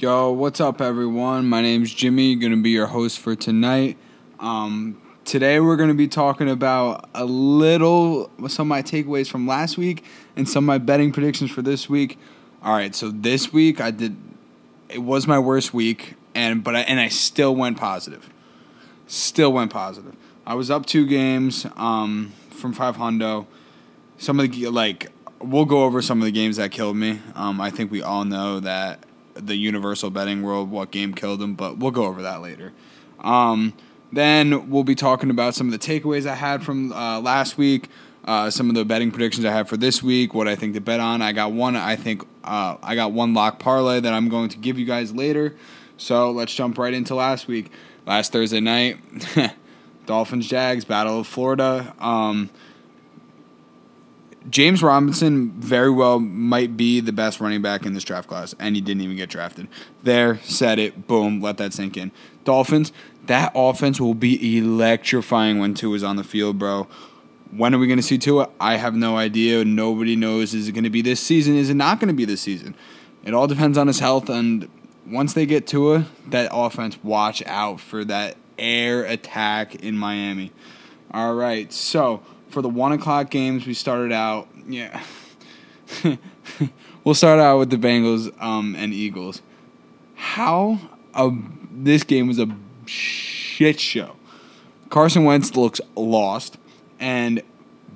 Yo, what's up, everyone? My name's Jimmy. Going to be your host for tonight. Um, today, we're going to be talking about a little some of my takeaways from last week and some of my betting predictions for this week. All right, so this week I did. It was my worst week, and but I, and I still went positive. Still went positive. I was up two games um, from five hundo. Some of the like we'll go over some of the games that killed me. Um, I think we all know that the universal betting world, what game killed him, but we'll go over that later. Um, then we'll be talking about some of the takeaways I had from uh, last week, uh, some of the betting predictions I have for this week, what I think to bet on. I got one, I think uh, I got one lock parlay that I'm going to give you guys later. So let's jump right into last week. Last Thursday night, Dolphins Jags Battle of Florida. Um, James Robinson very well might be the best running back in this draft class, and he didn't even get drafted. There, said it, boom, let that sink in. Dolphins, that offense will be electrifying when Tua is on the field, bro. When are we going to see Tua? I have no idea. Nobody knows. Is it going to be this season? Is it not going to be this season? It all depends on his health, and once they get Tua, that offense, watch out for that air attack in Miami. All right, so for the one o'clock games, we started out. Yeah, we'll start out with the Bengals um, and Eagles. How a, this game was a shit show. Carson Wentz looks lost, and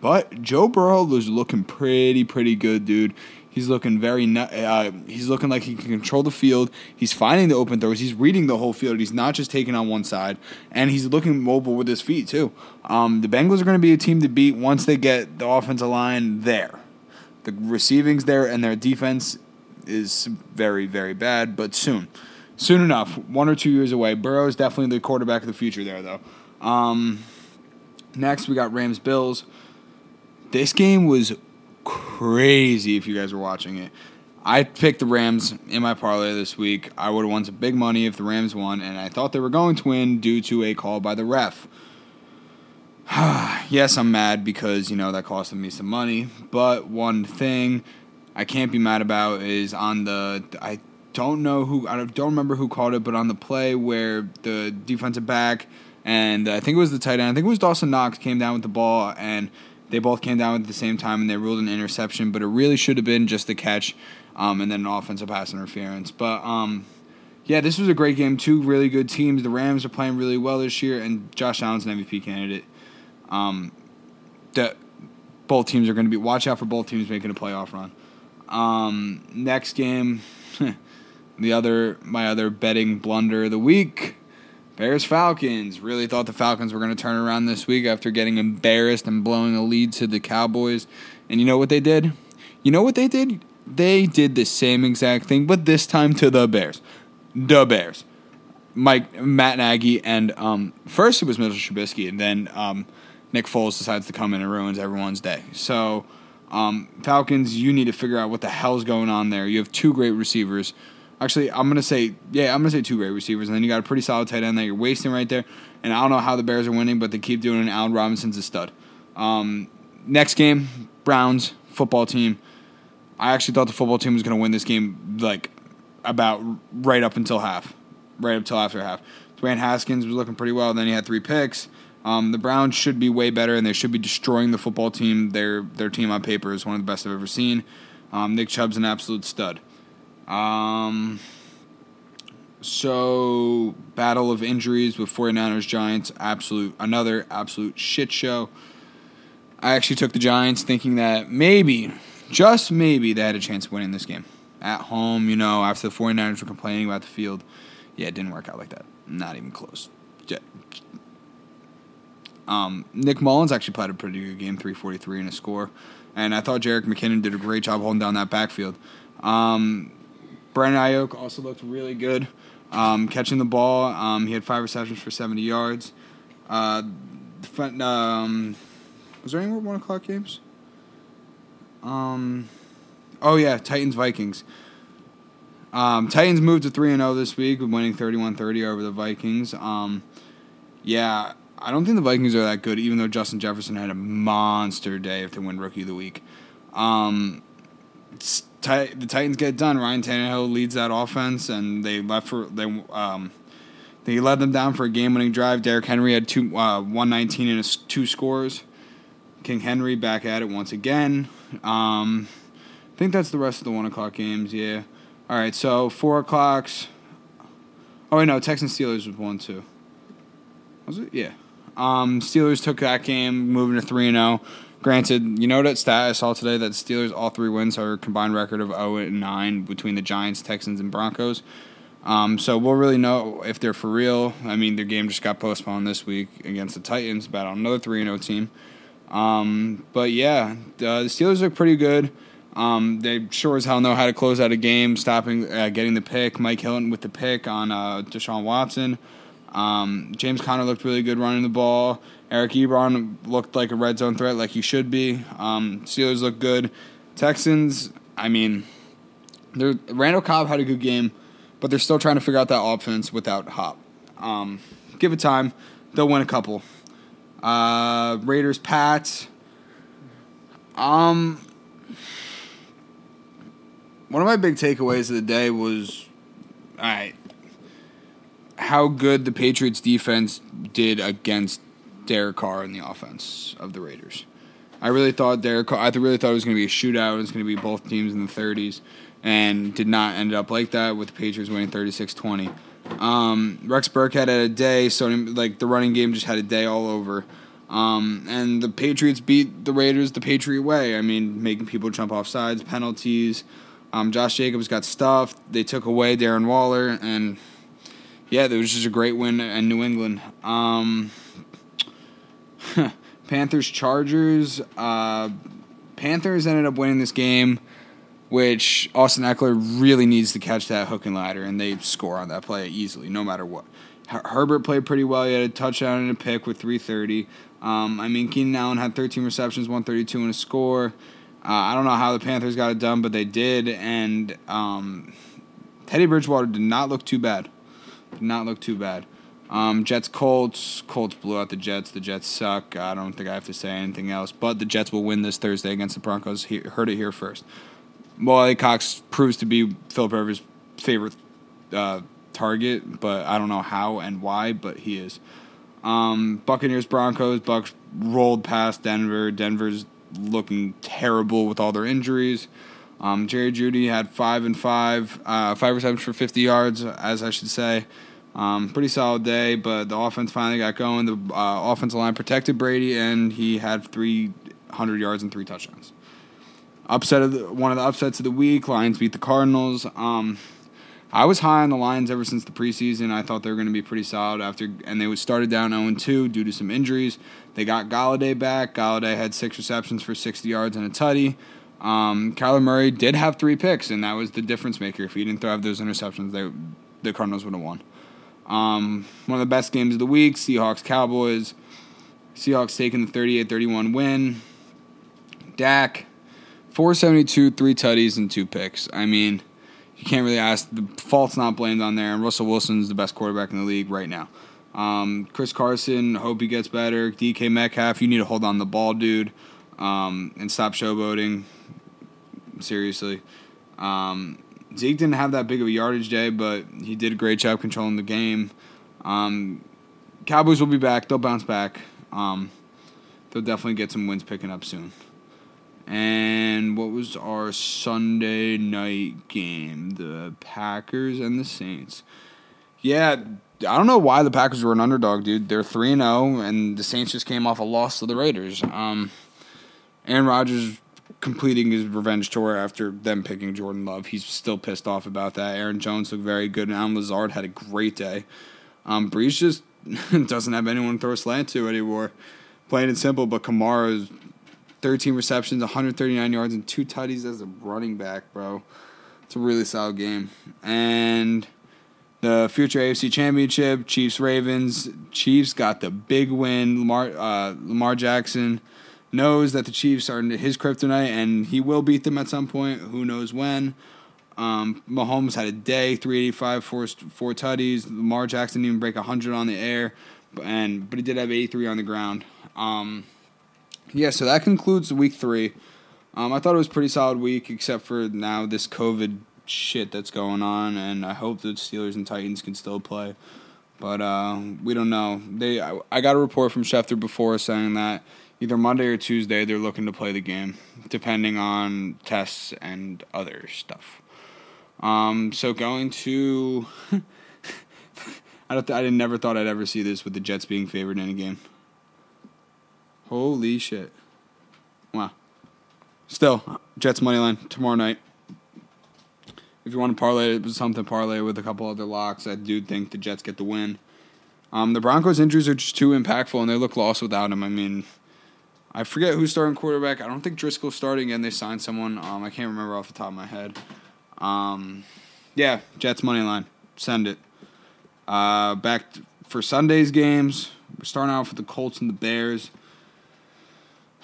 but Joe Burrow was looking pretty pretty good, dude. He's looking very. Uh, he's looking like he can control the field. He's finding the open throws. He's reading the whole field. He's not just taking on one side, and he's looking mobile with his feet too. Um, the Bengals are going to be a team to beat once they get the offensive line there. The receiving's there, and their defense is very very bad, but soon, soon enough, one or two years away. Burrow is definitely the quarterback of the future there, though. Um, next, we got Rams Bills. This game was crazy if you guys were watching it. I picked the Rams in my parlay this week. I would have won some big money if the Rams won, and I thought they were going to win due to a call by the ref. yes, I'm mad because, you know, that costed me some money. But one thing I can't be mad about is on the. I don't know who. I don't remember who called it, but on the play where the defensive back and I think it was the tight end. I think it was Dawson Knox came down with the ball and they both came down at the same time and they ruled an interception, but it really should have been just the catch um, and then an offensive pass interference. But um, yeah, this was a great game. Two really good teams. The Rams are playing really well this year, and Josh Allen's an MVP candidate. Um, that both teams are going to be. Watch out for both teams making a playoff run. Um, next game, the other my other betting blunder of the week. Bears Falcons. Really thought the Falcons were going to turn around this week after getting embarrassed and blowing a lead to the Cowboys. And you know what they did? You know what they did? They did the same exact thing, but this time to the Bears. The Bears. Mike, Matt Nagy, and um, first it was Mitchell Trubisky, and then um, Nick Foles decides to come in and ruins everyone's day. So, um, Falcons, you need to figure out what the hell's going on there. You have two great receivers. Actually, I'm gonna say yeah, I'm gonna say two great receivers, and then you got a pretty solid tight end that you're wasting right there. And I don't know how the Bears are winning, but they keep doing it. Allen Robinson's a stud. Um, next game, Browns football team. I actually thought the football team was gonna win this game like about right up until half, right up until after half. Dwayne Haskins was looking pretty well. Then he had three picks. Um, the Browns should be way better, and they should be destroying the football team. Their their team on paper is one of the best I've ever seen. Um, Nick Chubb's an absolute stud. Um, so battle of injuries with 49ers Giants, absolute another absolute shit show. I actually took the Giants thinking that maybe, just maybe, they had a chance of winning this game. At home, you know, after the 49ers were complaining about the field. Yeah, it didn't work out like that. Not even close. Um, Nick Mullens actually played a pretty good game, 343 in a score. And I thought Jerick McKinnon did a great job holding down that backfield. Um, Brandon Aiyuk also looked really good um, catching the ball. Um, he had five receptions for 70 yards. Uh, um, was there any more one o'clock games? Um, oh yeah, Titans Vikings. Um, Titans moved to three and zero this week, winning 31-30 over the Vikings. Um, yeah, I don't think the Vikings are that good, even though Justin Jefferson had a monster day if they win Rookie of the Week. Um, the Titans get done. Ryan Tannehill leads that offense, and they left for they um, they led them down for a game-winning drive. Derrick Henry had two uh, one nineteen and his two scores. King Henry back at it once again. Um, I think that's the rest of the one o'clock games. Yeah. All right. So four o'clocks. Oh wait, no. Texans Steelers was one too. Was it? Yeah. Um, Steelers took that game, moving to three and zero. Granted, you know that stat I saw today that Steelers all three wins are a combined record of zero and nine between the Giants, Texans, and Broncos. Um, so we'll really know if they're for real. I mean, their game just got postponed this week against the Titans, about another three and zero team. Um, but yeah, the, the Steelers look pretty good. Um, they sure as hell know how to close out a game, stopping, uh, getting the pick. Mike Hilton with the pick on uh, Deshaun Watson. Um, James Conner looked really good running the ball. Eric Ebron looked like a red zone threat, like he should be. Um, Steelers look good. Texans, I mean, Randall Cobb had a good game, but they're still trying to figure out that offense without Hop. Um, give it time; they'll win a couple. Uh, Raiders, Pats. Um, one of my big takeaways of the day was, all right, how good the Patriots defense did against Derek Carr and the offense of the Raiders. I really thought Derek Carr, I really thought it was going to be a shootout. It was going to be both teams in the 30s, and did not end up like that with the Patriots winning 36-20. Um, Rex Burkhead had a day, so like the running game just had a day all over. Um, and the Patriots beat the Raiders the Patriot way. I mean, making people jump off sides, penalties. Um, Josh Jacobs got stuffed. They took away Darren Waller, and yeah, it was just a great win in New England. Um, Panthers Chargers. Uh, Panthers ended up winning this game, which Austin Ekeler really needs to catch that hook and ladder, and they score on that play easily, no matter what. Herbert played pretty well. He had a touchdown and a pick with 330. Um, I mean, Keenan Allen had 13 receptions, 132 and a score. Uh, I don't know how the Panthers got it done, but they did. And um, Teddy Bridgewater did not look too bad. Did not look too bad. Um, Jets Colts. Colts blew out the Jets. The Jets suck. I don't think I have to say anything else. But the Jets will win this Thursday against the Broncos. He heard it here first. Molly Cox proves to be Philip Rivers' favorite uh, target, but I don't know how and why, but he is. Um, Buccaneers Broncos. Bucks rolled past Denver. Denver's looking terrible with all their injuries. Um, Jerry Jeudy had five and five, uh, five receptions for 50 yards, as I should say. Um, pretty solid day, but the offense finally got going. The uh, offensive line protected Brady, and he had 300 yards and three touchdowns. Upset of the, one of the upsets of the week. Lions beat the Cardinals. Um, I was high on the Lions ever since the preseason. I thought they were going to be pretty solid after, and they started down 0 2 due to some injuries. They got Golladay back. Golladay had six receptions for 60 yards and a tutty. Um, Kyler Murray did have three picks, and that was the difference maker. If he didn't throw out those interceptions, they, the Cardinals would have won. Um, one of the best games of the week, Seahawks Cowboys. Seahawks taking the 38 31 win. Dak, 472, three tutties, and two picks. I mean, you can't really ask. The fault's not blamed on there, and Russell Wilson's the best quarterback in the league right now. Um, Chris Carson, hope he gets better. DK Metcalf, you need to hold on the ball, dude, um, and stop showboating. Seriously. Um, Zeke didn't have that big of a yardage day, but he did a great job controlling the game. Um, Cowboys will be back. They'll bounce back. Um, they'll definitely get some wins picking up soon. And what was our Sunday night game? The Packers and the Saints. Yeah, I don't know why the Packers were an underdog, dude. They're 3 0, and the Saints just came off a loss to the Raiders. Um, Aaron Rodgers completing his revenge tour after them picking Jordan Love. He's still pissed off about that. Aaron Jones looked very good, and Allen Lazard had a great day. Um, Brees just doesn't have anyone to throw a slant to anymore. Plain and simple, but Kamara's 13 receptions, 139 yards, and two tutties as a running back, bro. It's a really solid game. And the future AFC Championship, Chiefs Ravens. Chiefs got the big win. Lamar uh, Lamar Jackson knows that the Chiefs are his kryptonite, and he will beat them at some point. Who knows when? Um, Mahomes had a day, 385, four, four tutties. Lamar Jackson didn't even break 100 on the air, and but he did have 83 on the ground. Um, yeah, so that concludes week three. Um, I thought it was pretty solid week, except for now this COVID shit that's going on, and I hope the Steelers and Titans can still play. But uh, we don't know. They I, I got a report from Schefter before saying that either Monday or Tuesday they're looking to play the game, depending on tests and other stuff. Um, so going to, I don't. I never thought I'd ever see this with the Jets being favored in a game. Holy shit! Wow. Still, Jets money line tomorrow night. If you want to parlay something, parlay with a couple other locks. I do think the Jets get the win. Um, the Broncos' injuries are just too impactful, and they look lost without him. I mean, I forget who's starting quarterback. I don't think Driskel's starting, and they signed someone. Um, I can't remember off the top of my head. Um, yeah, Jets money line. Send it. Uh, back for Sunday's games. We're starting off with the Colts and the Bears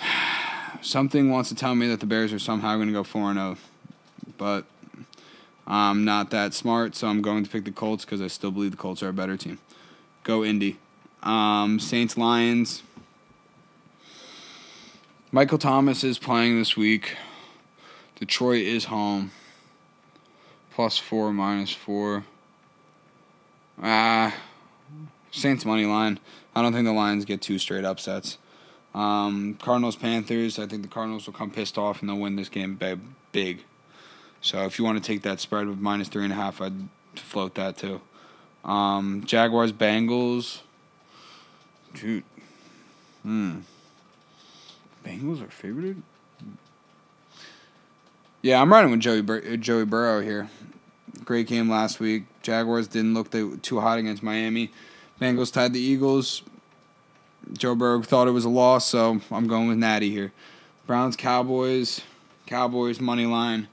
something wants to tell me that the Bears are somehow going to go 4 0. But I'm not that smart, so I'm going to pick the Colts because I still believe the Colts are a better team. Go Indy. Um, Saints Lions. Michael Thomas is playing this week. Detroit is home. Plus four, minus four. Ah, Saints money line. I don't think the Lions get two straight upsets. Um, Cardinals Panthers. I think the Cardinals will come pissed off and they'll win this game big. So if you want to take that spread with minus three and a half, I'd float that too. Um, Jaguars Bengals. Dude. Hmm. Bengals are favored. Yeah, I'm riding with Joey Bur- Joey Burrow here. Great game last week. Jaguars didn't look too hot against Miami. Bengals tied the Eagles. Joe Burrow thought it was a loss, so I'm going with Natty here. Browns, Cowboys, Cowboys money line.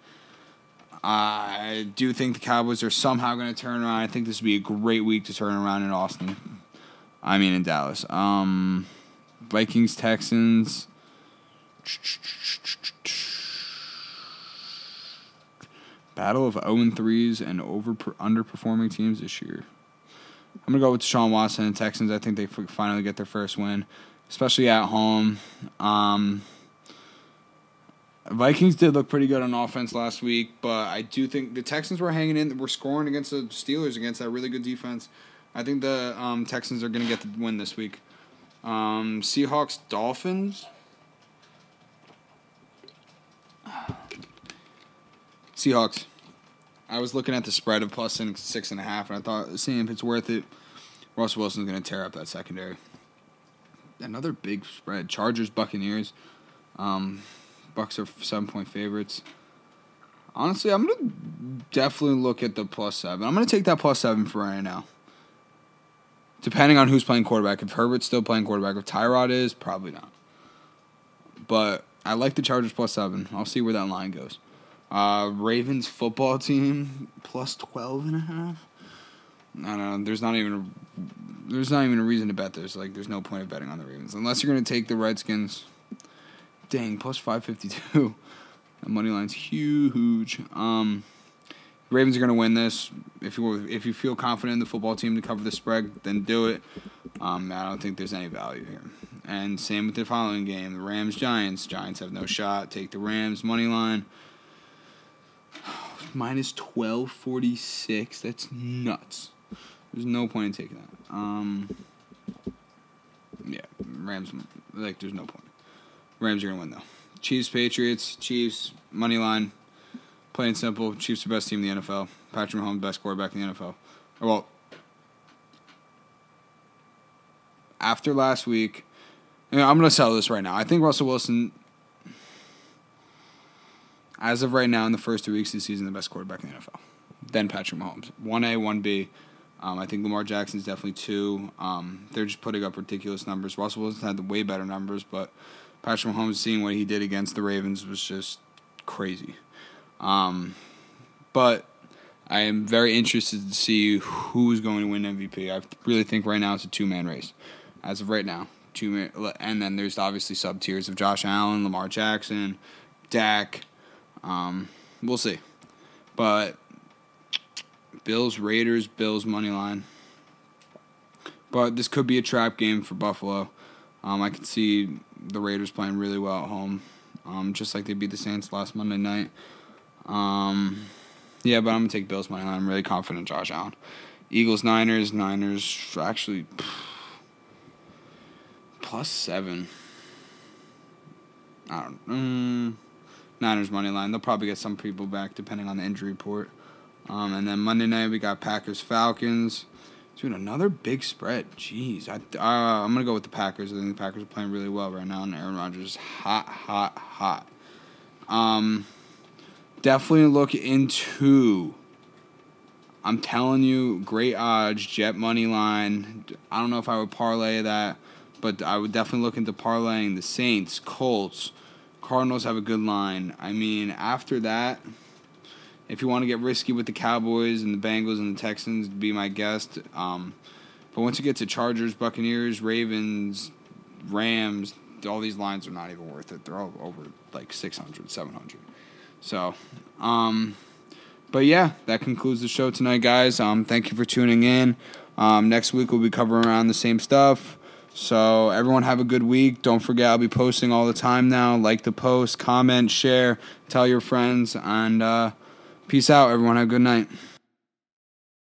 I do think the Cowboys are somehow going to turn around. I think this would be a great week to turn around in Austin. I mean, in Dallas. Um, Vikings, Texans. Battle of 0 and 3s and over underperforming teams this year. I'm gonna go with Sean Watson and Texans. I think they finally get their first win, especially at home. Um, Vikings did look pretty good on offense last week, but I do think the Texans were hanging in. We're scoring against the Steelers against that really good defense. I think the um, Texans are going to get the win this week. Um, Seahawks Dolphins. Seahawks. I was looking at the spread of and plus six and a half, and I thought, seeing if it's worth it. Russell Wilson's going to tear up that secondary. Another big spread. Chargers, Buccaneers. Um, Bucks are seven point favorites. Honestly, I'm going to definitely look at the plus seven. I'm going to take that plus seven for right now. Depending on who's playing quarterback. If Herbert's still playing quarterback, if Tyrod is, probably not. But I like the Chargers plus seven. I'll see where that line goes. Uh, Ravens football team plus 12 and a half. Don't know. There's not even a, there's not even a reason to bet this. Like, there's no point of betting on the Ravens unless you're going to take the Redskins. Dang, plus 552. The money line's huge. Um, Ravens are going to win this. If you if you feel confident in the football team to cover the spread, then do it. Um, I don't think there's any value here. And same with the following game, the Rams Giants. Giants have no shot. Take the Rams money line minus 1246. That's nuts. There's no point in taking that. Um, yeah, Rams, like, there's no point. Rams are going to win, though. Chiefs, Patriots, Chiefs, money line. Plain and simple. Chiefs are the best team in the NFL. Patrick Mahomes, best quarterback in the NFL. Well, after last week, you know, I'm going to sell this right now. I think Russell Wilson as of right now, in the first two weeks of the season, the best quarterback in the NFL. Then Patrick Mahomes. 1A, 1B. Um, I think Lamar Jackson's definitely two. Um, they're just putting up ridiculous numbers. Russell Wilson had the way better numbers, but Patrick Mahomes, seeing what he did against the Ravens, was just crazy. Um, but I am very interested to see who's going to win MVP. I really think right now it's a two man race. As of right now, two man, and then there's obviously sub tiers of Josh Allen, Lamar Jackson, Dak, um, we'll see. But Bills, Raiders, Bills money line. But this could be a trap game for Buffalo. Um, I can see the Raiders playing really well at home. um, just like they beat the Saints last Monday night. Um, yeah, but I'm gonna take Bills money line. I'm really confident Josh Allen. Eagles, Niners, Niners actually plus seven. I don't. Um, Niners money line. They'll probably get some people back depending on the injury report. Um, and then Monday night we got Packers Falcons. Dude, another big spread. Jeez, I uh, I'm gonna go with the Packers. I think the Packers are playing really well right now, and Aaron Rodgers is hot, hot, hot. Um, definitely look into. I'm telling you, great odds, Jet money line. I don't know if I would parlay that, but I would definitely look into parlaying the Saints, Colts, Cardinals have a good line. I mean, after that, if you want to get risky with the Cowboys and the Bengals and the Texans, be my guest. Um, but once you get to Chargers, Buccaneers, Ravens, Rams, all these lines are not even worth it. They're all over like 600, 700. So, um, but yeah, that concludes the show tonight, guys. Um, thank you for tuning in. Um, next week we'll be covering around the same stuff. So everyone have a good week. Don't forget I'll be posting all the time now. Like the post, comment, share, tell your friends, and uh, peace out. Everyone have a good night.